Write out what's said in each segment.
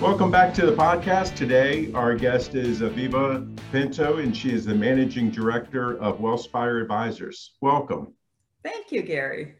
Welcome back to the podcast. Today, our guest is Aviva Pinto, and she is the managing director of Wealthspire Advisors. Welcome. Thank you, Gary.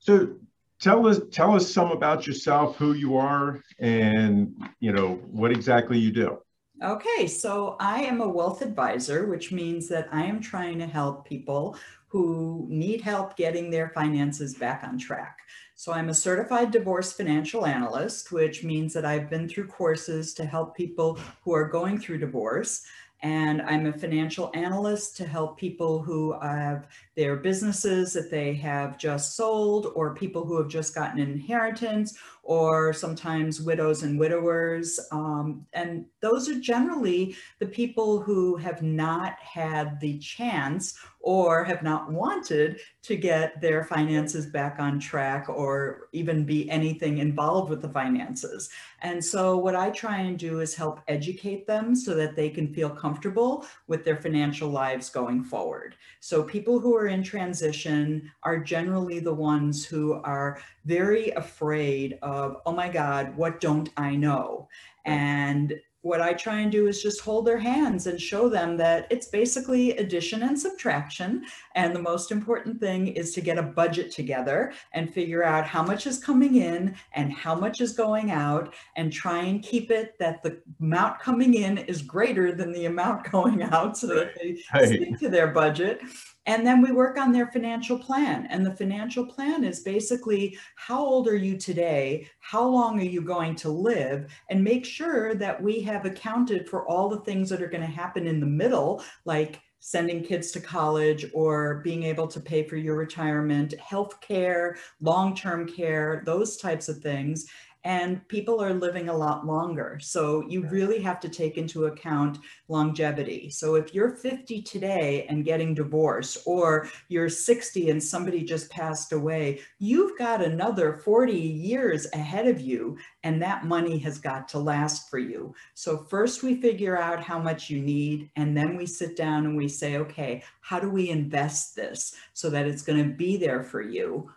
So, tell us tell us some about yourself, who you are, and you know what exactly you do. Okay, so I am a wealth advisor, which means that I am trying to help people who need help getting their finances back on track. So I'm a certified divorce financial analyst, which means that I've been through courses to help people who are going through divorce. And I'm a financial analyst to help people who have their businesses that they have just sold, or people who have just gotten an inheritance, or sometimes widows and widowers. Um, and those are generally the people who have not had the chance or have not wanted to get their finances back on track or even be anything involved with the finances. And so, what I try and do is help educate them so that they can feel comfortable with their financial lives going forward. So, people who are in transition are generally the ones who are very afraid of, oh my God, what don't I know? And what I try and do is just hold their hands and show them that it's basically addition and subtraction. And the most important thing is to get a budget together and figure out how much is coming in and how much is going out and try and keep it that the amount coming in is greater than the amount going out so that they right. stick to their budget. And then we work on their financial plan. And the financial plan is basically how old are you today? How long are you going to live? And make sure that we have accounted for all the things that are going to happen in the middle, like sending kids to college or being able to pay for your retirement, health care, long term care, those types of things and people are living a lot longer. So you really have to take into account longevity. So if you're 50 today and getting divorced, or you're 60 and somebody just passed away, you've got another 40 years ahead of you, and that money has got to last for you. So first we figure out how much you need, and then we sit down and we say, okay, how do we invest this so that it's going to be there for you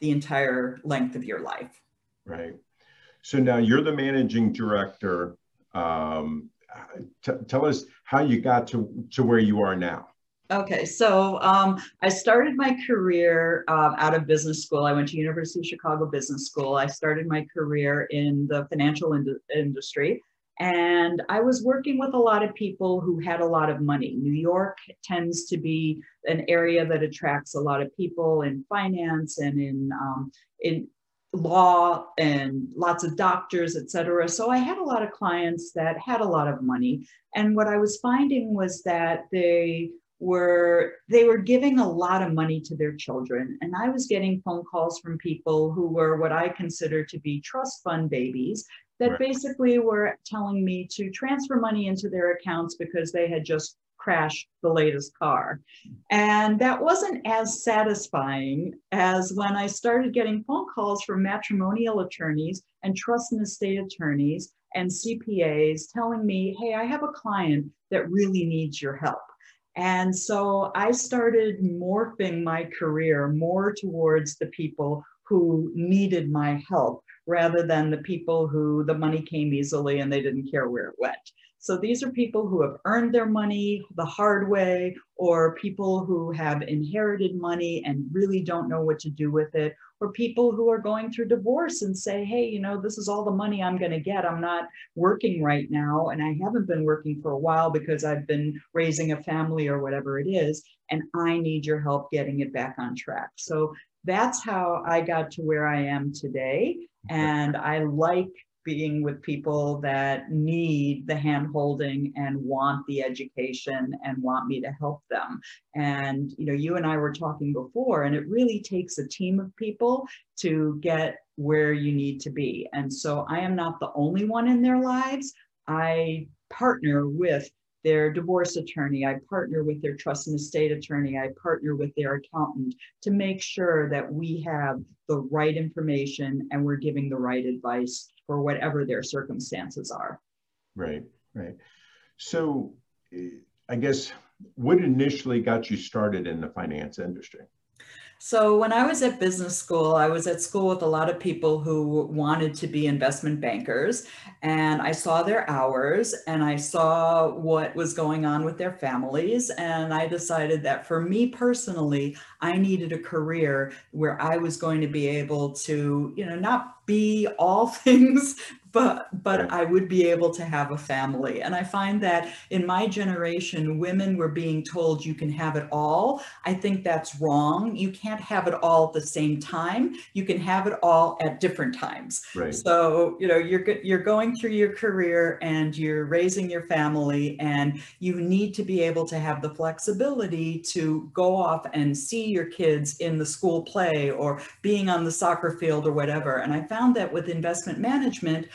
the entire length of your life? Right. So now you're the managing director. Um, t- tell us how you got to, to where you are now. Okay, so um, I started my career um, out of business school. I went to University of Chicago Business School. I started my career in the financial ind- industry, and I was working with a lot of people who had a lot of money. New York tends to be an area that attracts a lot of people in finance and in um, in law and lots of doctors, et cetera. So I had a lot of clients that had a lot of money. And what I was finding was that they were they were giving a lot of money to their children and i was getting phone calls from people who were what i consider to be trust fund babies that right. basically were telling me to transfer money into their accounts because they had just crash the latest car. And that wasn't as satisfying as when I started getting phone calls from matrimonial attorneys and trust and estate attorneys and CPAs telling me, hey, I have a client that really needs your help. And so I started morphing my career more towards the people who needed my help rather than the people who the money came easily and they didn't care where it went. So these are people who have earned their money the hard way, or people who have inherited money and really don't know what to do with it, or people who are going through divorce and say, hey, you know, this is all the money I'm going to get. I'm not working right now, and I haven't been working for a while because I've been raising a family or whatever it is, and I need your help getting it back on track. So that's how I got to where I am today. And I like being with people that need the hand holding and want the education and want me to help them. And, you know, you and I were talking before, and it really takes a team of people to get where you need to be. And so I am not the only one in their lives. I partner with their divorce attorney, I partner with their trust and estate attorney, I partner with their accountant to make sure that we have the right information and we're giving the right advice for whatever their circumstances are. Right, right. So eh, I guess what initially got you started in the finance industry? So when I was at business school, I was at school with a lot of people who wanted to be investment bankers. And I saw their hours and I saw what was going on with their families. And I decided that for me personally, I needed a career where I was going to be able to, you know, not be all things but but I would be able to have a family. And I find that in my generation, women were being told you can have it all. I think that's wrong. You can't have it all at the same time. You can have it all at different times. Right. So you know you're you're going through your career and you're raising your family, and you need to be able to have the flexibility to go off and see your kids in the school play or being on the soccer field or whatever. And I found that with investment management,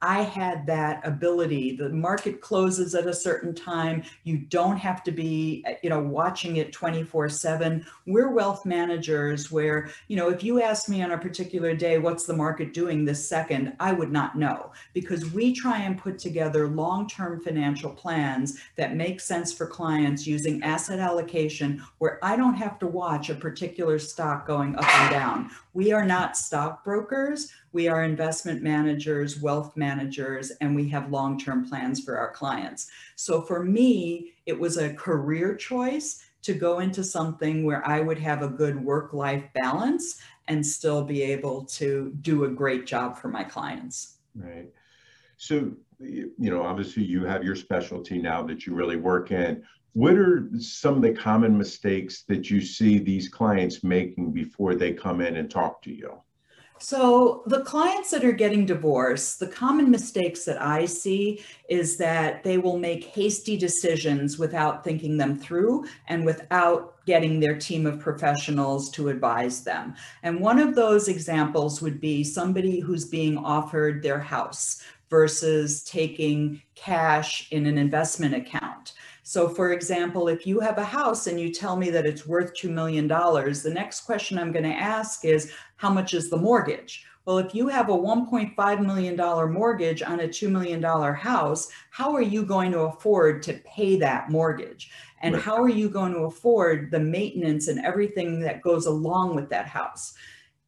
I had that ability. The market closes at a certain time. You don't have to be, eh, you know, watching it 24 seven. We're wealth managers where, you know, if you ask me on a particular day, what's the market doing this second, I would not know because we try and put together long-term financial plans that make sense for clients using asset allocation where I don't have to watch a particular stock going up and down. We are not stockbrokers. We are investment managers, wealth managers, and we have long term plans for our clients. So for me, it was a career choice to go into something where I would have a good work life balance and still be able to do a great job for my clients. Right. So, you know, obviously you have your specialty now that you really work in. What are some of the common mistakes that you see these clients making before they come in and talk to you? So, the clients that are getting divorced, the common mistakes that I see is that they will make hasty decisions without thinking them through and without getting their team of professionals to advise them. And one of those examples would be somebody who's being offered their house versus taking cash in an investment account. So, for example, if you have a house and you tell me that it's worth $2 million, the next question I'm going to ask is how much is the mortgage? Well, if you have a $1.5 million mortgage on a $2 million house, how are you going to afford to pay that mortgage? And right. how are you going to afford the maintenance and everything that goes along with that house?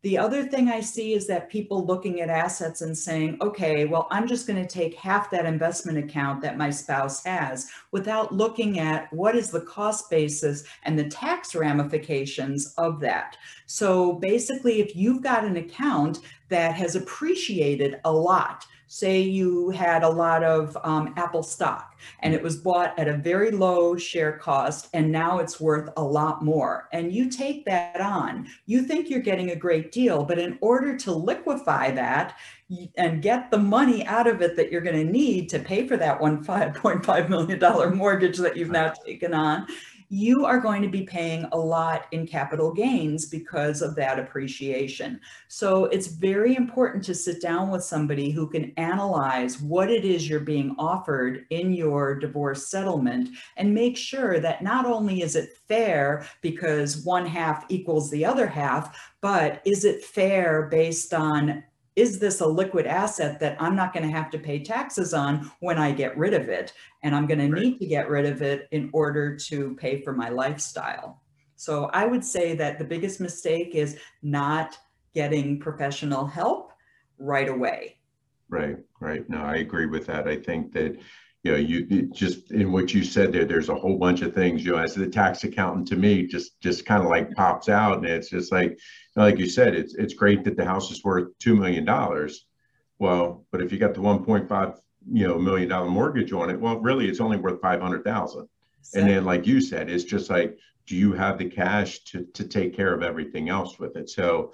The other thing I see is that people looking at assets and saying, okay, well, I'm just going to take half that investment account that my spouse has without looking at what is the cost basis and the tax ramifications of that. So basically, if you've got an account that has appreciated a lot, say you had a lot of um, Apple stock and it was bought at a very low share cost and now it's worth a lot more. And you take that on, you think you're getting a great deal, but in order to liquefy that, and get the money out of it that you're going to need to pay for that one $5.5 million mortgage that you've now taken on, you are going to be paying a lot in capital gains because of that appreciation. So it's very important to sit down with somebody who can analyze what it is you're being offered in your divorce settlement and make sure that not only is it fair because one half equals the other half, but is it fair based on is this a liquid asset that I'm not going to have to pay taxes on when I get rid of it? And I'm going to need to get rid of it in order to pay for my lifestyle. So I would say that the biggest mistake is not getting professional help right away. Right, right. No, I agree with that. I think that you know, you just in what you said there, there's a whole bunch of things, you know, as the tax accountant to me, just, just kind of like pops out. And it's just like, like you said, it's, it's great that the house is worth $2 million. Well, but if you got the 1.5, you know, million dollar mortgage on it, well, really it's only worth 500,000. And then, like you said, it's just like, do you have the cash to, to take care of everything else with it? So,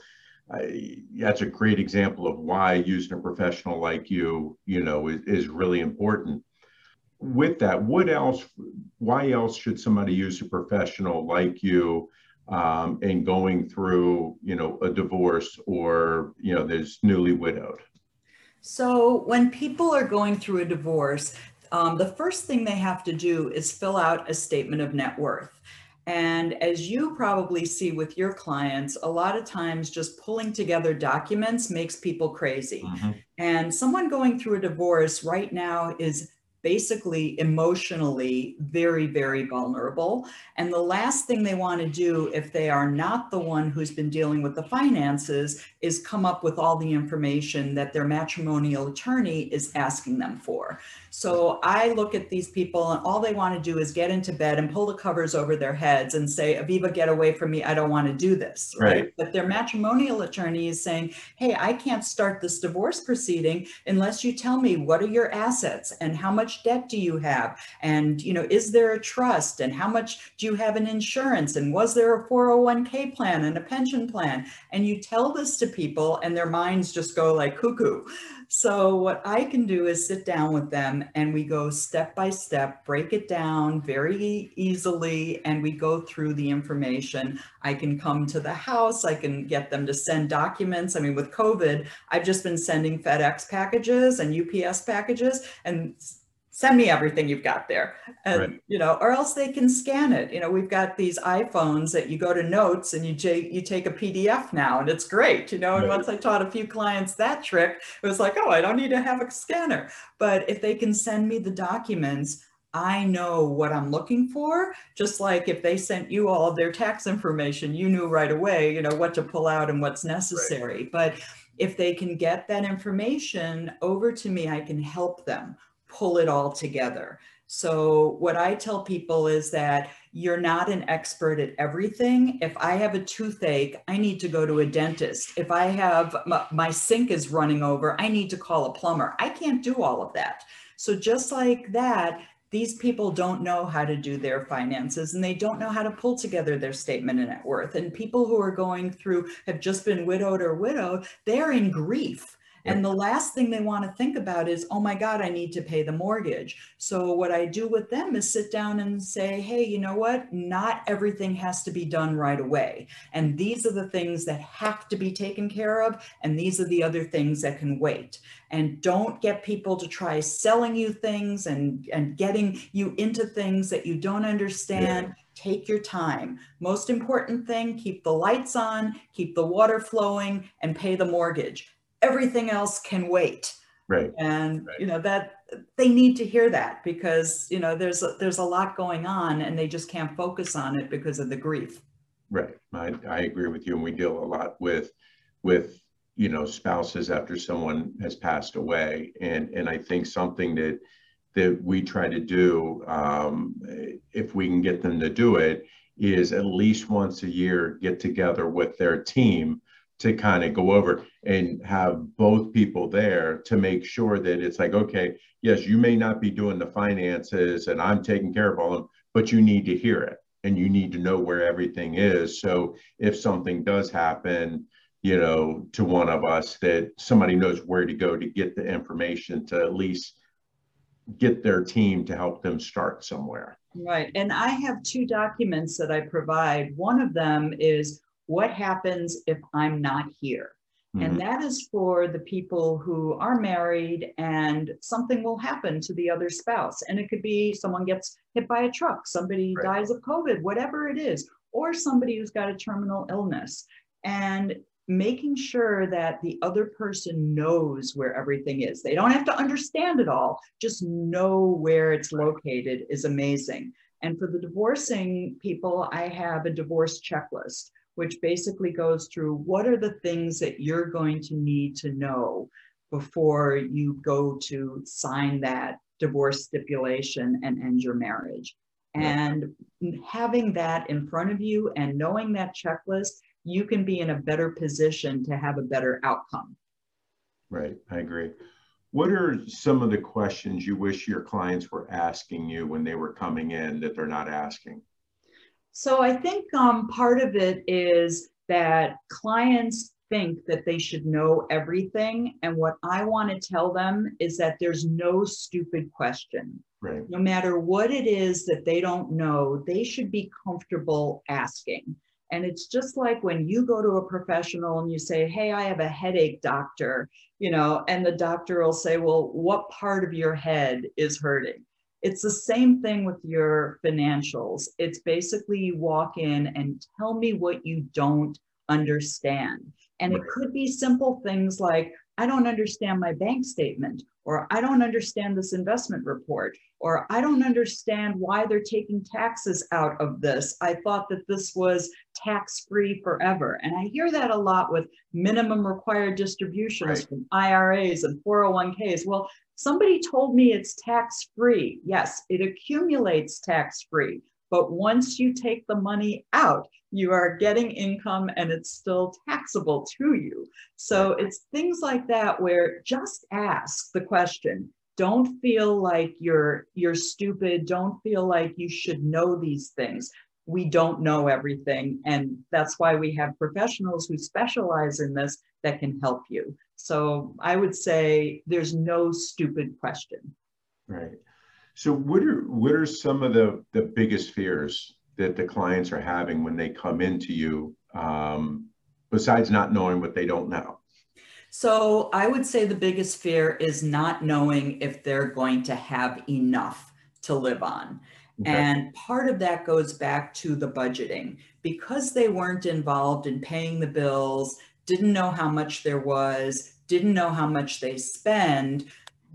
that's a great example of why using a professional like you, you know, is, is really important with that, what else, why else should somebody use a professional like you um, in going through, you know, a divorce or, you know, there's newly widowed? So when people are going through a divorce, um, the first thing they have to do is fill out a statement of net worth. And as you probably see with your clients, a lot of times just pulling together documents makes people crazy. Mm-hmm. And someone going through a divorce right now is basically emotionally very, very vulnerable. And the last thing they want to do if they are not the one who's been dealing with the finances is come up with all the information that their matrimonial attorney is asking them for. So I look at these people and all they want to do is get into bed and pull the covers over their heads and say, Aviva, get away from me. I don't want to do this. Right. right. But their matrimonial attorney is saying, hey, I can't start this divorce proceeding unless you tell me what are your assets and how much debt do you have? And, you know, is there a trust and how much do you have in insurance? And was there a 401k plan and a pension plan? And you tell this to people and their minds just go like cuckoo. So, what I can do is sit down with them and we go step by step, break it down very easily, and we go through the information. I can come to the house, I can get them to send documents. I mean, with COVID, I've just been sending FedEx packages and UPS packages, and send me everything you've got there and right. you know or else they can scan it you know we've got these iphones that you go to notes and you j- you take a pdf now and it's great you know and right. once i taught a few clients that trick it was like oh i don't need to have a scanner but if they can send me the documents I know what I'm looking for, just like if they sent you all of their tax information, you knew right away, you know, what to pull out and what's necessary. Right. But if they can get that information over to me, I can help them pull it all together. So, what I tell people is that you're not an expert at everything. If I have a toothache, I need to go to a dentist. If I have my, sink is running over, I need to call a plumber. I can't do all of that. So, just like that, these people don't know how to do their finances and they don't know how to pull together their statement of net worth. And people who are going through have just been widowed or widowed, they're in grief and the last thing they want to think about is, oh my God, I need to pay the mortgage. So, what I do with them is sit down and say, hey, you know what? Not everything has to be done right away. And these are the things that have to be taken care of. And these are the other things that can wait. And don't get people to try selling you things and, and getting you into things that you don't understand. Yeah take your time. Most important thing, keep the lights on, keep the water flowing, and pay the mortgage everything else can wait. Right. And right. you know that they need to hear that because you know there's a, there's a lot going on and they just can't focus on it because of the grief. Right. I, I agree with you and we deal a lot with with you know spouses after someone has passed away. And and i think something that that we try to do um, if we can get them to do it is at least once a year get together with their team to kind of go over and have both people there to make sure that it's like, okay, yes, you may not be doing the finances and I'm taking care of all of them, but you need to hear it and you need to know where everything is. So if something does happen, you know, to one of us, that somebody knows where to go to get the information to at least get their team to help them start somewhere. Right. And I have two documents that I provide. One of them is what happens if I'm not here? Mm-hmm. And that is for the people who are married and something will happen to the other spouse. And it could be someone gets hit by a truck, somebody right. dies of COVID, whatever it is, or somebody who's got a terminal illness. And making sure that the other person knows where everything is. They don't have to understand it all, just know where it's located is amazing. And for the divorcing people, I have a divorce checklist which basically goes through what are the things that you're going to need to know before you go to sign that divorce stipulation and end your marriage. And having that in front of you and knowing that checklist, you can be in a better position to have a better outcome. Right, I agree. What are some of the questions you wish your clients were asking you when they were coming in that they're not asking? So I think um, part of it is that clients think that they should know everything. And what I want to tell them is that there's no stupid question. Right. No matter what it is that they don't know, they should be comfortable asking. And it's just like when you go to a professional and you say, Hey, I have a headache, doctor, you know, and the doctor will say, Well, what part of your head is hurting? It's the same thing with your financials. It's basically you walk in and tell me what you don't understand. And it could be simple things like, I don't understand my bank statement, or I don't understand this investment report, or I don't understand why they're taking taxes out of this. I thought that this was tax free forever. And I hear that a lot with minimum required distributions right. from IRAs and 401ks. Well, somebody told me it's tax free. Yes, it accumulates tax free. But once you take the money out, you are getting income and it's still taxable to you. So it's things like that where just ask the question. Don't feel like you're you're stupid. Don't feel like you should know these things. We don't know everything and that's why we have professionals who specialize in this that can help you. So I would say there's no stupid question. Right. So what are what are some of the the biggest fears that the clients are having when they come into you, um, besides not knowing what they don't know? So I would say the biggest fear is not knowing if they're going to have enough to live on. Okay. And part of that goes back to the budgeting because they weren't involved in paying the bills, didn't know how much there was, didn't know how much they spend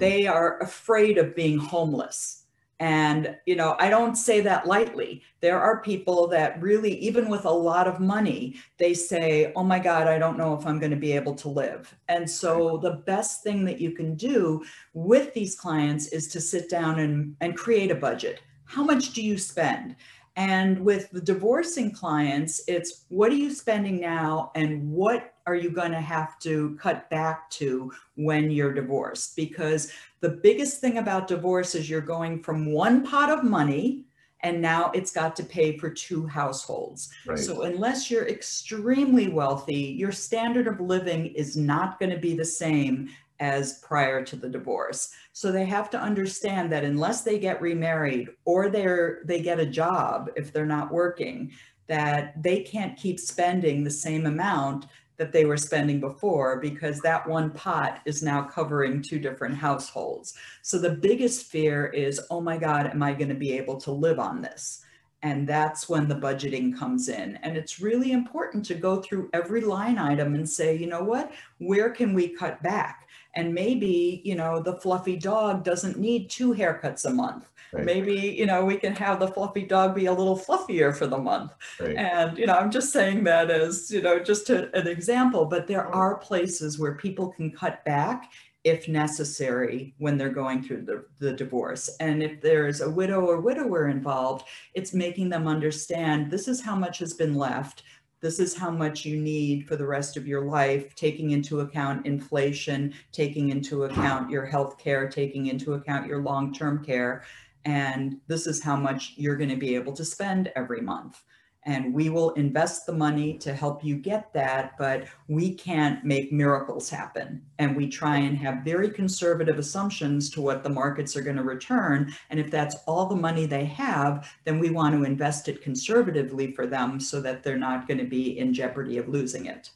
they are afraid of being homeless. And, you know, I don't say that lightly. There are people that really, even with a lot of money, they say, oh my God, I don't know if I'm going to be able to live. And so the best thing that you can do with these clients is to sit down and, and create a budget. How much do you spend? And with the divorcing clients, it's what are you spending now and what are you going to have to cut back to when you're divorced? Because the biggest thing about divorce is you're going from one pot of money and now it's got to pay for two households. Right. So unless you're extremely wealthy, your standard of living is not going to be the same as prior to the divorce. So they have to understand that unless they get remarried or they're they get a job if they're not working, that they can't keep spending the same amount that they were spending before because that one pot is now covering two different households. So the biggest fear is, oh my God, am I going to be able to live on this? And that's when the budgeting comes in. And it's really important to go through every line item and say, you know what, where can we cut back? and maybe you know the fluffy dog doesn't need two haircuts a month right. maybe you know we can have the fluffy dog be a little fluffier for the month right. and you know i'm just saying that as you know just a, an example but there are places where people can cut back if necessary when they're going through the, the divorce. And if there's a widow or widower involved it's making them understand this is how much has been left. This is how much you need for the rest of your life, taking into account inflation, taking into account your health care, taking into account your long term care. And this is how much you're going to be able to spend every month and we will invest the money to help you get that but we can't make miracles happen. And we try and have very conservative assumptions to what the markets are going to return. And if that's all the money they have then we want to invest it conservatively for them so that they're not going to be in jeopardy of losing it.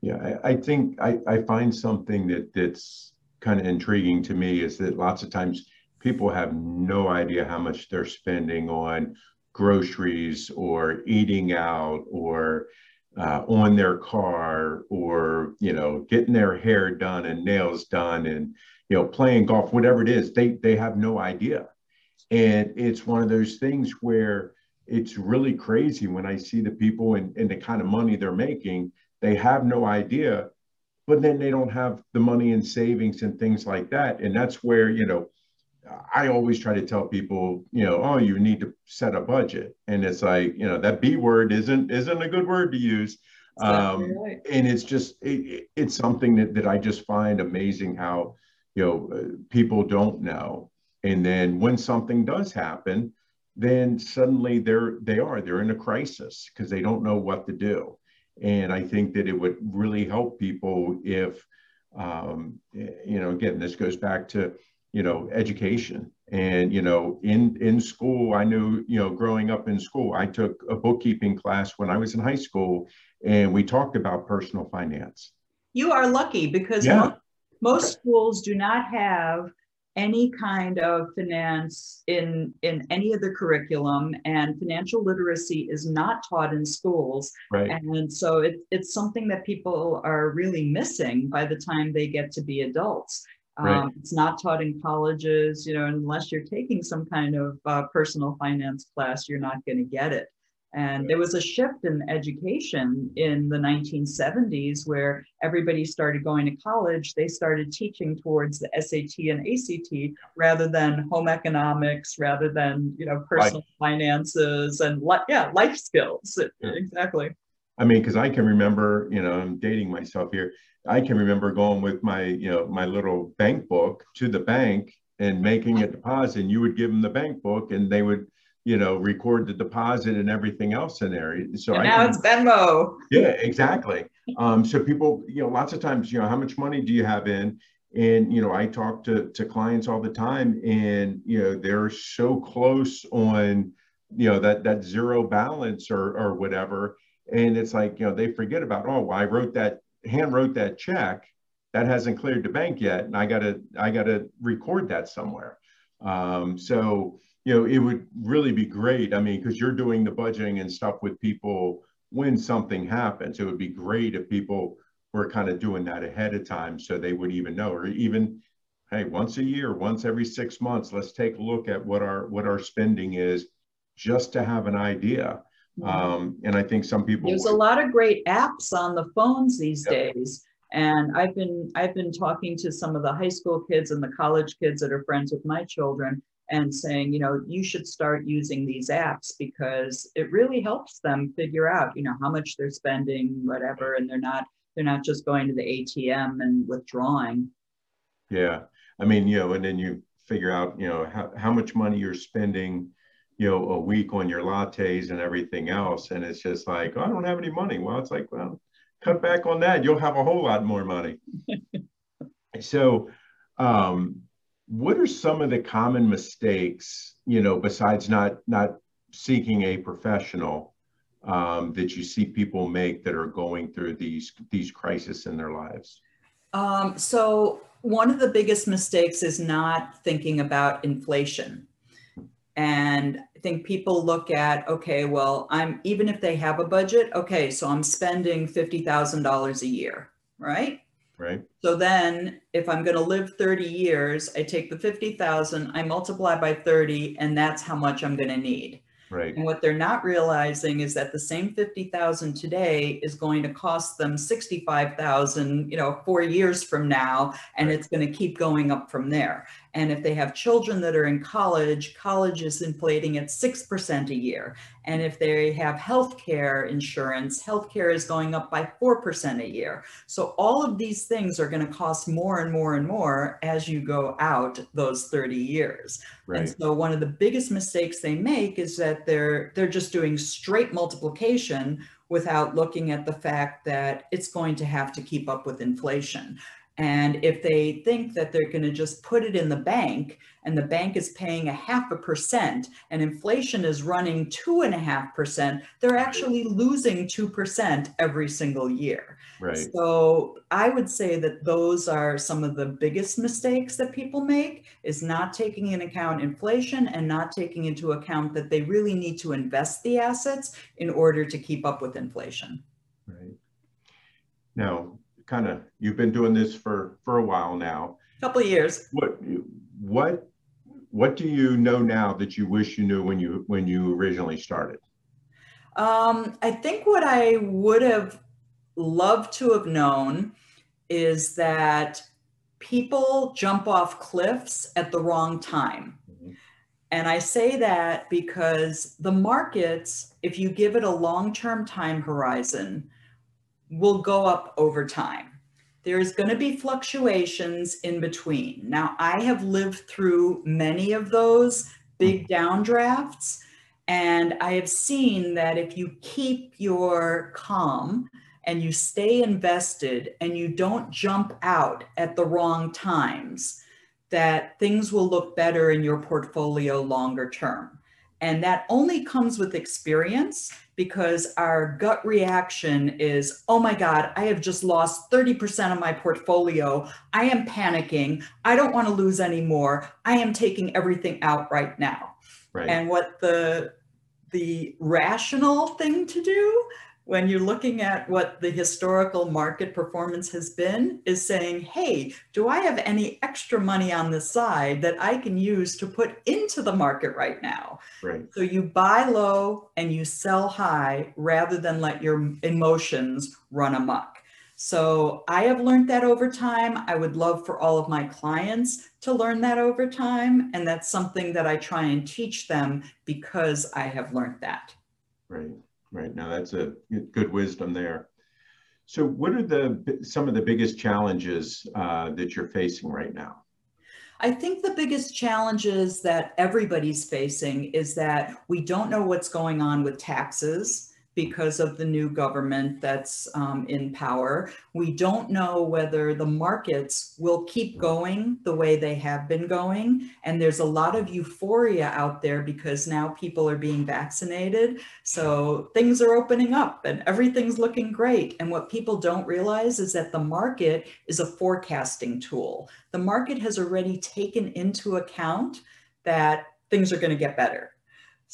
Yeah i, I think I, I find something that that's kind of intriguing to me is that lots of times people have no idea how much they're spending on groceries or eating out or uh, on their car or you know getting their hair done and nails done and you know playing golf whatever it is they they have no idea. And it's one of those things where it's really crazy when i see the people and, and the kind of money they're making they have no idea but then they don't have the money in savings and things like that. And that's where you know I always try to tell people, you know, oh, you need to set a budget, and it's like, you know, that B word isn't isn't a good word to use, um, right. and it's just it, it's something that that I just find amazing how, you know, uh, people don't know, and then when something does happen, then suddenly they're they are they're in a crisis because they don't know what to do, and I think that it would really help people if, um, you know, again, this goes back to you know education and you know in in school i knew you know growing up in school i took a bookkeeping class when i was in high school and we talked about personal finance you are lucky because yeah. most, most schools do not have any kind of finance in in any of the curriculum and financial literacy is not taught in schools right. and so it, it's something that people are really missing by the time they get to be adults Right. Um, it's not taught in colleges, you know, unless you're taking some kind of uh, personal finance class, you're not going to get it. And there was a shift in education in the 1970s where everybody started going to college. They started teaching towards the SAT and ACT rather than home economics, rather than, you know, personal life. finances and, li- yeah, life skills. Yeah. Exactly. I mean, because I can remember, you know, I'm dating myself here. I can remember going with my, you know, my little bank book to the bank and making a deposit. And you would give them the bank book, and they would, you know, record the deposit and everything else in there. So and now can, it's Venmo. Yeah, exactly. Um, so people, you know, lots of times, you know, how much money do you have in? And you know, I talk to to clients all the time, and you know, they're so close on, you know, that that zero balance or or whatever and it's like you know they forget about oh well, i wrote that hand wrote that check that hasn't cleared the bank yet and i gotta i gotta record that somewhere. Um, so you know it would really be great i mean because you're doing the budgeting and stuff with people when something happens. It would be great if people were kind of doing that ahead of time so they would even know or even hey once a year once every six months let's take a look at what our what our spending is just to have an idea um, and I think some people there's would. a lot of great apps on the phones these yep. days. And I've been I've been talking to some of the high school kids and the college kids that are friends with my children and saying, you know, you should start using these apps because it really helps them figure out, you know, how much they're spending, whatever, and they're not they're not just going to the ATM and withdrawing. Yeah. I mean, you know, and then you figure out, you know, how, how much money you're spending you know, a week on your lattes and everything else. And it's just like, oh, I don't have any money. Well, it's like, well, cut back on that. You'll have a whole lot more money. so, um, what are some of the common mistakes, you know, besides not not seeking a professional um, that you see people make that are going through these these crises in their lives? Um, so one of the biggest mistakes is not thinking about inflation. And I think people look at, okay, well, I'm even if they have a budget, okay, so I'm spending $50,000 a year, right? Right. So then if I'm going to live 30 years, I take the 50,000, I multiply by 30, and that's how much I'm going to need. Right. And what they're not realizing is that the same 50,000 today is going to cost them 65,000, you know, 4 years from now and right. it's going to keep going up from there. And if they have children that are in college, college is inflating at 6% a year. And if they have healthcare insurance, healthcare is going up by 4% a year. So all of these things are going to cost more and more and more as you go out those 30 years. Right. And so one of the biggest mistakes they make is that they're they're just doing straight multiplication without looking at the fact that it's going to have to keep up with inflation. And if they think that they're going to just put it in the bank and the bank is paying a half a percent and inflation is running two and a half percent, they're actually losing 2% every single year. Right. So I would say that those are some of the biggest mistakes that people make is not taking into account inflation and not taking into account that they really need to invest the assets in order to keep up with inflation. Right. Now, kind of you've been doing this for for a while now. A couple of years. What what what do you know now that you wish you knew when you when you originally started? Um, I think what I would have loved to have known is that people jump off cliffs at the wrong time. Mm-hmm. And I say that because the markets, if you give it a long term time horizon, will go up over time. There's going to be fluctuations in between. Now, I have lived through many of those big downdrafts, and I have seen that if you keep your calm and you stay invested and you don't jump out at the wrong times, that things will look better in your portfolio longer term. And that only comes with experience because our gut reaction is, oh my God, I have just lost 30% of my portfolio. I am panicking. I don't want to lose any more. I am taking everything out right now. Right. And what the the rational thing to do when you're looking at what the historical market performance has been is saying, hey, do I have any extra money on the side that I can use to put into the market right now? Right. So you buy low and you sell high rather than let your emotions run amok. So I have learned that over time. I would love for all of my clients to learn that over time. And that's something that I try and teach them because I have learned that. Right. Right now, that's a good wisdom there. So, what are the some of the biggest challenges uh, that you're facing right now? I think the biggest challenges that everybody's facing is that we don't know what's going on with taxes because of the new government that's um, in power. We don't know whether the markets will keep going the way they have been going. And there's a lot of euphoria out there because now people are being vaccinated. So things are opening up and everything's looking great. And what people don't realize is that the market is a forecasting tool. The market has already taken into account that things are going to get better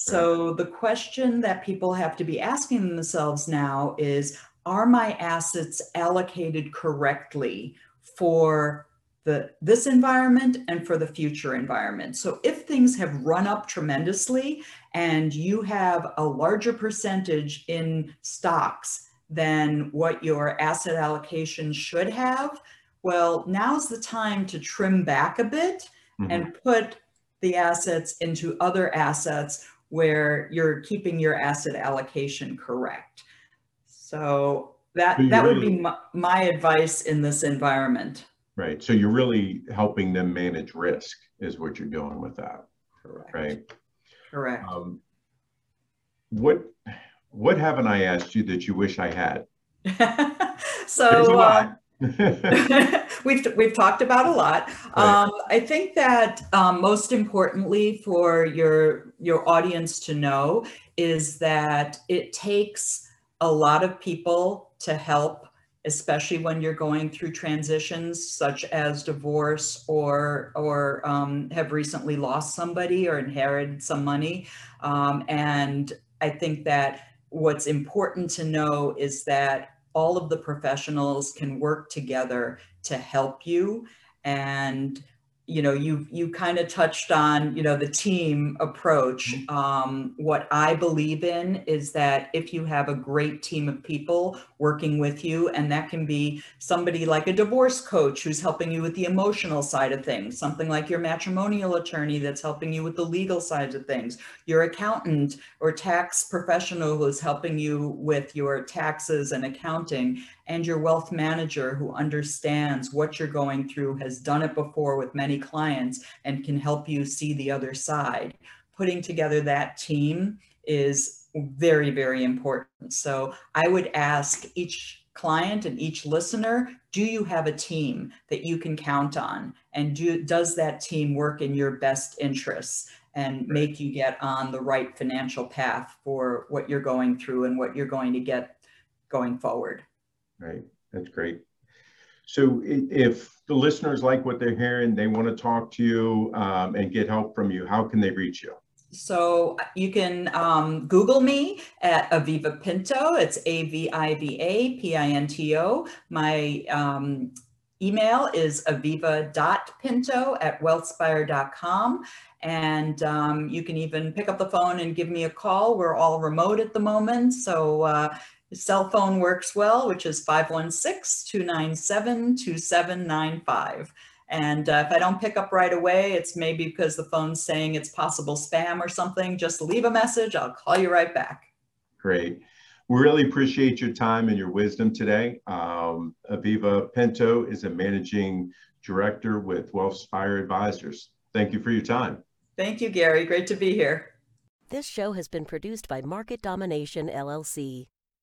so the question that people have to be asking themselves now is are my assets allocated correctly for the this environment and for the future environment. So if things have run up tremendously and you have a larger percentage in stocks than what your asset allocation should have, well, now's the time to trim back a bit mm-hmm. and put the assets into other assets where you're keeping your asset allocation correct. So that so that really, would be my, my, advice in this environment. Right. So you're really helping them manage risk is what you're doing with that. Correct. Right. Correct. Um, what what haven't I asked you that you wish I had? so uh, we've we've talked about a lot. Right. Um, I think that um, most importantly for your your audience to know is that it takes a lot of people to help, especially when you're going through transitions such as divorce or or um, have recently lost somebody or inherited some money. Um, and I think that what's important to know is that all of the professionals can work together to help you and you know you you kind of touched on you know the team approach mm-hmm. um, what i believe in is that if you have a great team of people working with you and that can be somebody like a divorce coach who's helping you with the emotional side of things something like your matrimonial attorney that's helping you with the legal side of things your accountant or tax professional who's helping you with your taxes and accounting and your wealth manager who understands what you're going through, has done it before with many clients, and can help you see the other side. Putting together that team is very, very important. So I would ask each client and each listener do you have a team that you can count on and do does that team work in your best interests and make you get on the right financial path for what you're going through and what you're going to get going forward Right. That's great. So if the listeners like what they're hearing, they want to talk to you um, and get help from you, how can they reach you? So you can um, Google me at Aviva Pinto. It's A V I V A P I N T O. My um, email is aviva.pinto at wealthspire.com. And um, you can even pick up the phone and give me a call. We're all remote at the moment. So uh, his cell phone works well, which is 516 297 2795. And uh, if I don't pick up right away, it's maybe because the phone's saying it's possible spam or something. Just leave a message. I'll call you right back. Great. We really appreciate your time and your wisdom today. Um, Aviva Pinto is a managing director with Wealthspire Advisors. Thank you for your time. Thank you, Gary. Great to be here. This show has been produced by Market Domination LLC.